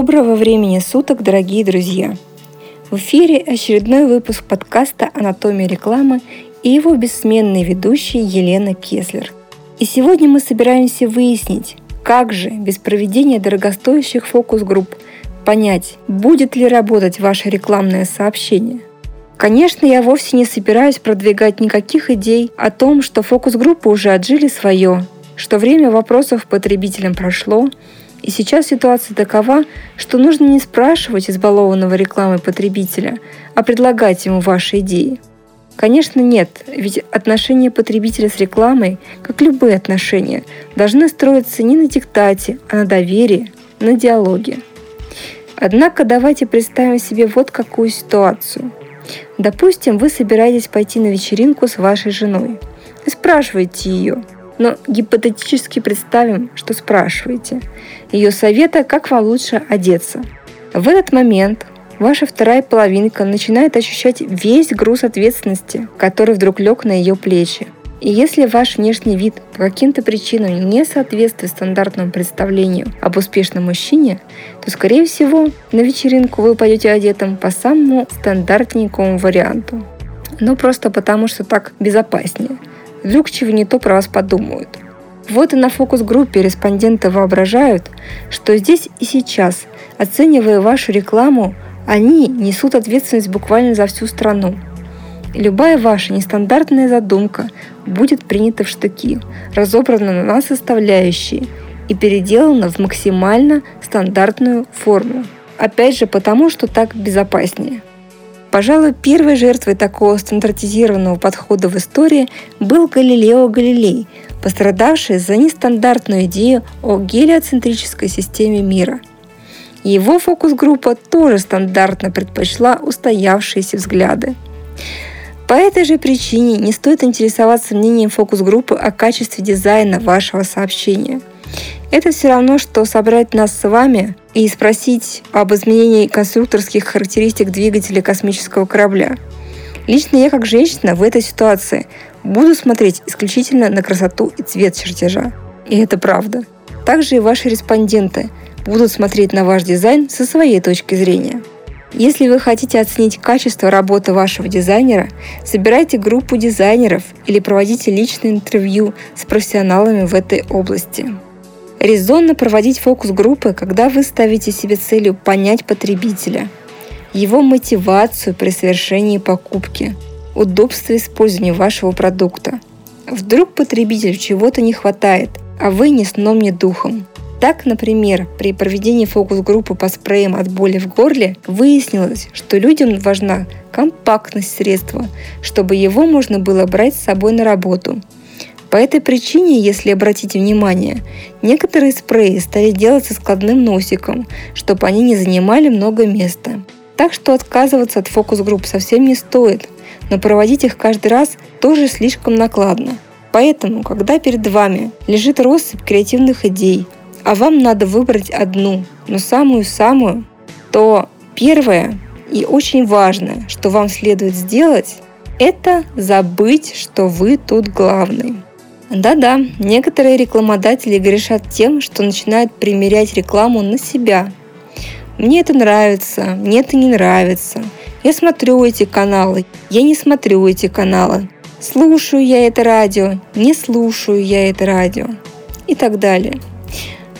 Доброго времени суток, дорогие друзья! В эфире очередной выпуск подкаста «Анатомия рекламы» и его бессменный ведущий Елена Кеслер. И сегодня мы собираемся выяснить, как же без проведения дорогостоящих фокус-групп понять, будет ли работать ваше рекламное сообщение. Конечно, я вовсе не собираюсь продвигать никаких идей о том, что фокус-группы уже отжили свое, что время вопросов потребителям прошло, и сейчас ситуация такова, что нужно не спрашивать избалованного рекламой потребителя, а предлагать ему ваши идеи. Конечно, нет, ведь отношения потребителя с рекламой, как любые отношения, должны строиться не на диктате, а на доверии, на диалоге. Однако давайте представим себе вот какую ситуацию. Допустим, вы собираетесь пойти на вечеринку с вашей женой и спрашиваете ее – но гипотетически представим, что спрашиваете ее совета, как вам лучше одеться. В этот момент ваша вторая половинка начинает ощущать весь груз ответственности, который вдруг лег на ее плечи. И если ваш внешний вид по каким-то причинам не соответствует стандартному представлению об успешном мужчине, то, скорее всего, на вечеринку вы пойдете одетым по самому стандартненькому варианту. Ну, просто потому, что так безопаснее – Вдруг чего не то про вас подумают. Вот и на фокус-группе респонденты воображают, что здесь и сейчас, оценивая вашу рекламу, они несут ответственность буквально за всю страну. Любая ваша нестандартная задумка будет принята в штыки, разобрана на составляющие и переделана в максимально стандартную форму. Опять же потому, что так безопаснее. Пожалуй, первой жертвой такого стандартизированного подхода в истории был Галилео Галилей, пострадавший за нестандартную идею о гелиоцентрической системе мира. Его фокус-группа тоже стандартно предпочла устоявшиеся взгляды. По этой же причине не стоит интересоваться мнением фокус-группы о качестве дизайна вашего сообщения – это все равно, что собрать нас с вами и спросить об изменении конструкторских характеристик двигателя космического корабля. Лично я, как женщина, в этой ситуации буду смотреть исключительно на красоту и цвет чертежа. И это правда. Также и ваши респонденты будут смотреть на ваш дизайн со своей точки зрения. Если вы хотите оценить качество работы вашего дизайнера, собирайте группу дизайнеров или проводите личное интервью с профессионалами в этой области. Резонно проводить фокус-группы, когда вы ставите себе целью понять потребителя, его мотивацию при совершении покупки, удобство использования вашего продукта. Вдруг потребителю чего-то не хватает, а вы ни сном, ни духом. Так, например, при проведении фокус-группы по спреям от боли в горле выяснилось, что людям важна компактность средства, чтобы его можно было брать с собой на работу – по этой причине, если обратить внимание, некоторые спреи стали делать со складным носиком, чтобы они не занимали много места. Так что отказываться от фокус-групп совсем не стоит, но проводить их каждый раз тоже слишком накладно. Поэтому, когда перед вами лежит россыпь креативных идей, а вам надо выбрать одну, но самую-самую, то первое и очень важное, что вам следует сделать, это забыть, что вы тут главный. Да-да, некоторые рекламодатели грешат тем, что начинают примерять рекламу на себя. Мне это нравится, мне это не нравится. Я смотрю эти каналы, я не смотрю эти каналы. Слушаю я это радио, не слушаю я это радио. И так далее.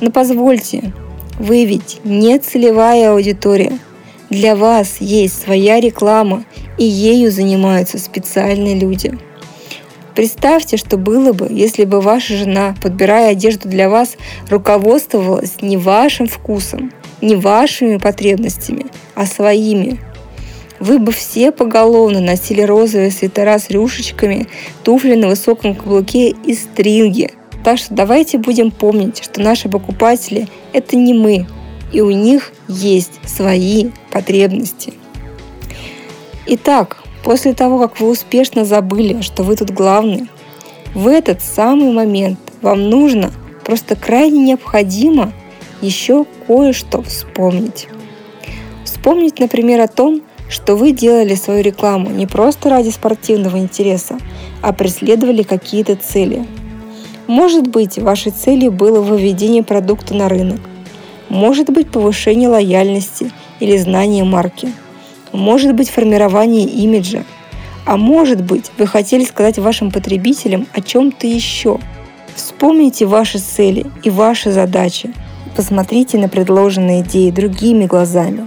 Но позвольте, вы ведь не целевая аудитория. Для вас есть своя реклама, и ею занимаются специальные люди – Представьте, что было бы, если бы ваша жена, подбирая одежду для вас, руководствовалась не вашим вкусом, не вашими потребностями, а своими. Вы бы все поголовно носили розовые свитера с рюшечками, туфли на высоком каблуке и стринги. Так что давайте будем помнить, что наши покупатели – это не мы, и у них есть свои потребности. Итак, После того, как вы успешно забыли, что вы тут главный, в этот самый момент вам нужно, просто крайне необходимо еще кое-что вспомнить. Вспомнить, например, о том, что вы делали свою рекламу не просто ради спортивного интереса, а преследовали какие-то цели. Может быть, вашей целью было выведение продукта на рынок. Может быть повышение лояльности или знание марки. Может быть формирование имиджа. А может быть вы хотели сказать вашим потребителям о чем-то еще. Вспомните ваши цели и ваши задачи. Посмотрите на предложенные идеи другими глазами.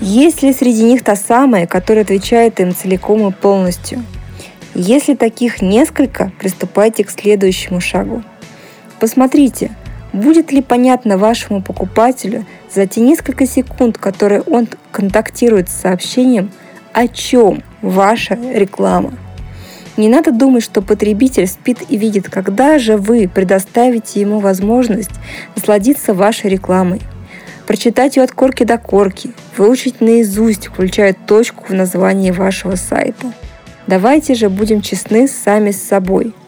Есть ли среди них та самая, которая отвечает им целиком и полностью? Если таких несколько, приступайте к следующему шагу. Посмотрите, Будет ли понятно вашему покупателю за те несколько секунд, которые он контактирует с сообщением, о чем ваша реклама? Не надо думать, что потребитель спит и видит, когда же вы предоставите ему возможность насладиться вашей рекламой, прочитать ее от корки до корки, выучить наизусть, включая точку в названии вашего сайта. Давайте же будем честны сами с собой –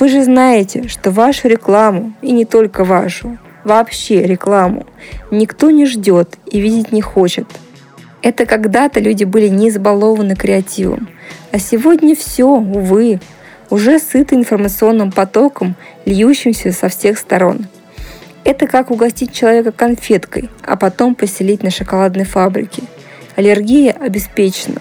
вы же знаете, что вашу рекламу, и не только вашу, вообще рекламу, никто не ждет и видеть не хочет. Это когда-то люди были не избалованы креативом, а сегодня все, увы, уже сыты информационным потоком, льющимся со всех сторон. Это как угостить человека конфеткой, а потом поселить на шоколадной фабрике. Аллергия обеспечена.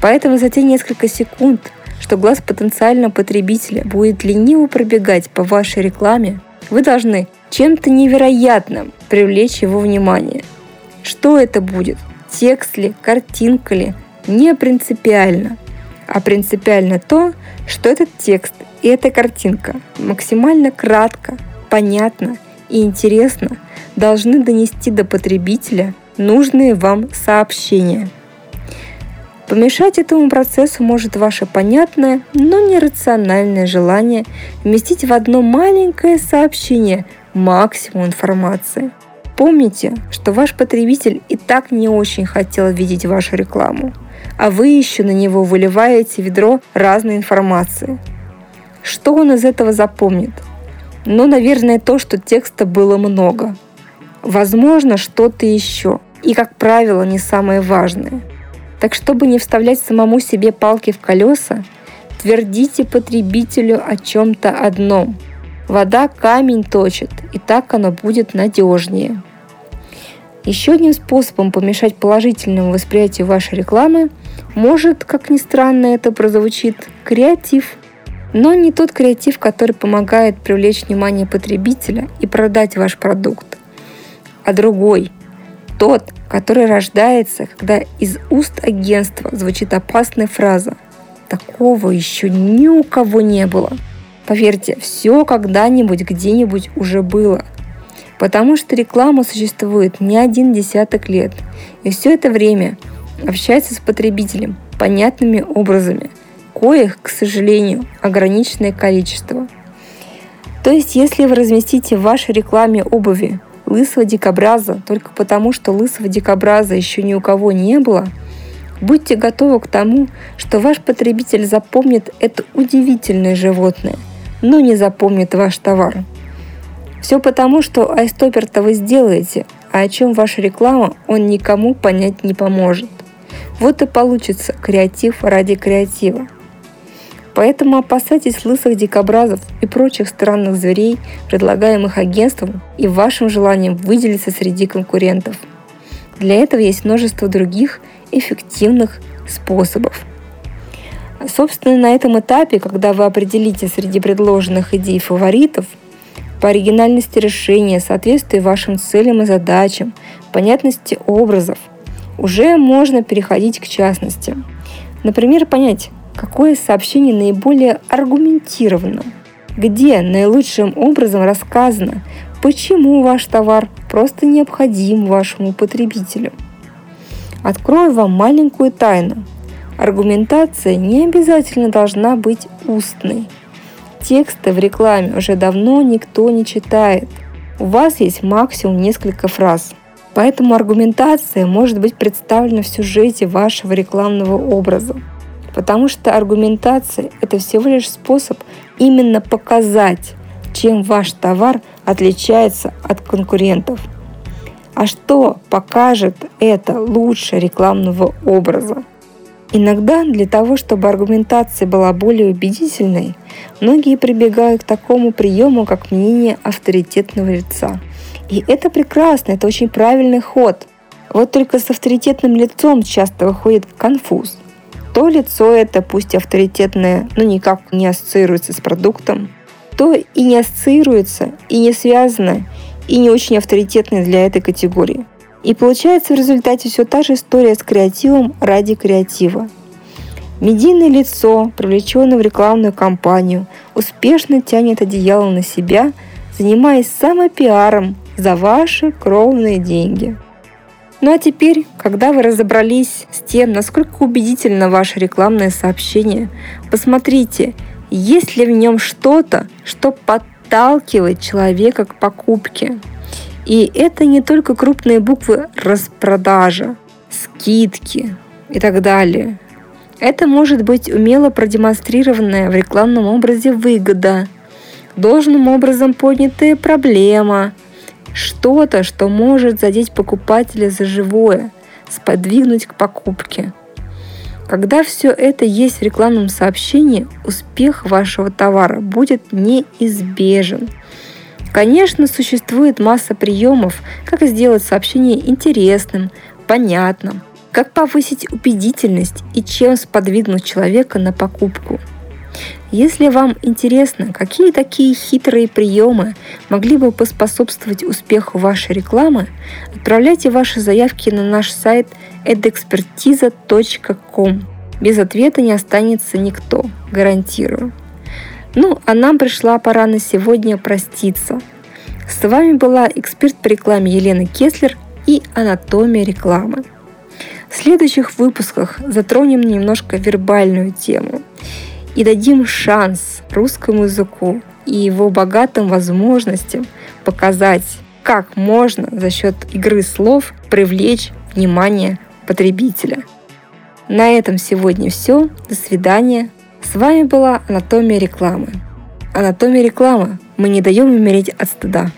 Поэтому за те несколько секунд, что глаз потенциального потребителя будет лениво пробегать по вашей рекламе, вы должны чем-то невероятным привлечь его внимание. Что это будет? Текст ли, картинка ли? Не принципиально. А принципиально то, что этот текст и эта картинка максимально кратко, понятно и интересно должны донести до потребителя нужные вам сообщения – Помешать этому процессу может ваше понятное, но нерациональное желание вместить в одно маленькое сообщение максимум информации. Помните, что ваш потребитель и так не очень хотел видеть вашу рекламу, а вы еще на него выливаете ведро разной информации. Что он из этого запомнит? Ну, наверное, то, что текста было много. Возможно, что-то еще. И, как правило, не самое важное – так чтобы не вставлять самому себе палки в колеса, твердите потребителю о чем-то одном. Вода камень точит, и так оно будет надежнее. Еще одним способом помешать положительному восприятию вашей рекламы может, как ни странно это прозвучит, креатив. Но не тот креатив, который помогает привлечь внимание потребителя и продать ваш продукт, а другой, тот, который рождается, когда из уст агентства звучит опасная фраза «Такого еще ни у кого не было». Поверьте, все когда-нибудь где-нибудь уже было. Потому что реклама существует не один десяток лет. И все это время общается с потребителем понятными образами, коих, к сожалению, ограниченное количество. То есть, если вы разместите в вашей рекламе обуви лысого дикобраза только потому, что лысого дикобраза еще ни у кого не было, будьте готовы к тому, что ваш потребитель запомнит это удивительное животное, но не запомнит ваш товар. Все потому, что айстопер-то вы сделаете, а о чем ваша реклама он никому понять не поможет. Вот и получится креатив ради креатива. Поэтому опасайтесь лысых дикобразов и прочих странных зверей, предлагаемых агентством и вашим желанием выделиться среди конкурентов. Для этого есть множество других эффективных способов. Собственно, на этом этапе, когда вы определите среди предложенных идей фаворитов, по оригинальности решения, соответствии вашим целям и задачам, понятности образов, уже можно переходить к частности. Например, понять, какое сообщение наиболее аргументировано, где наилучшим образом рассказано, почему ваш товар просто необходим вашему потребителю. Открою вам маленькую тайну. Аргументация не обязательно должна быть устной. Тексты в рекламе уже давно никто не читает. У вас есть максимум несколько фраз. Поэтому аргументация может быть представлена в сюжете вашего рекламного образа потому что аргументация – это всего лишь способ именно показать, чем ваш товар отличается от конкурентов. А что покажет это лучше рекламного образа? Иногда для того, чтобы аргументация была более убедительной, многие прибегают к такому приему, как мнение авторитетного лица И это прекрасно, это очень правильный ход. Вот только с авторитетным лицом часто выходит конфуз. То лицо это, пусть авторитетное, но никак не ассоциируется с продуктом, то и не ассоциируется, и не связано, и не очень авторитетное для этой категории. И получается в результате все та же история с креативом ради креатива. Медийное лицо, привлеченное в рекламную кампанию, успешно тянет одеяло на себя, занимаясь самопиаром за ваши кровные деньги. Ну а теперь, когда вы разобрались с тем, насколько убедительно ваше рекламное сообщение, посмотрите, есть ли в нем что-то, что подталкивает человека к покупке. И это не только крупные буквы распродажа, скидки и так далее. Это может быть умело продемонстрированная в рекламном образе выгода, должным образом поднятая проблема, что-то, что может задеть покупателя за живое, сподвигнуть к покупке. Когда все это есть в рекламном сообщении, успех вашего товара будет неизбежен. Конечно, существует масса приемов, как сделать сообщение интересным, понятным, как повысить убедительность и чем сподвигнуть человека на покупку. Если вам интересно, какие такие хитрые приемы могли бы поспособствовать успеху вашей рекламы, отправляйте ваши заявки на наш сайт edexpertiza.com. Без ответа не останется никто, гарантирую. Ну, а нам пришла пора на сегодня проститься. С вами была эксперт по рекламе Елена Кеслер и анатомия рекламы. В следующих выпусках затронем немножко вербальную тему и дадим шанс русскому языку и его богатым возможностям показать, как можно за счет игры слов привлечь внимание потребителя. На этом сегодня все. До свидания. С вами была Анатомия рекламы. Анатомия рекламы. Мы не даем умереть от стыда.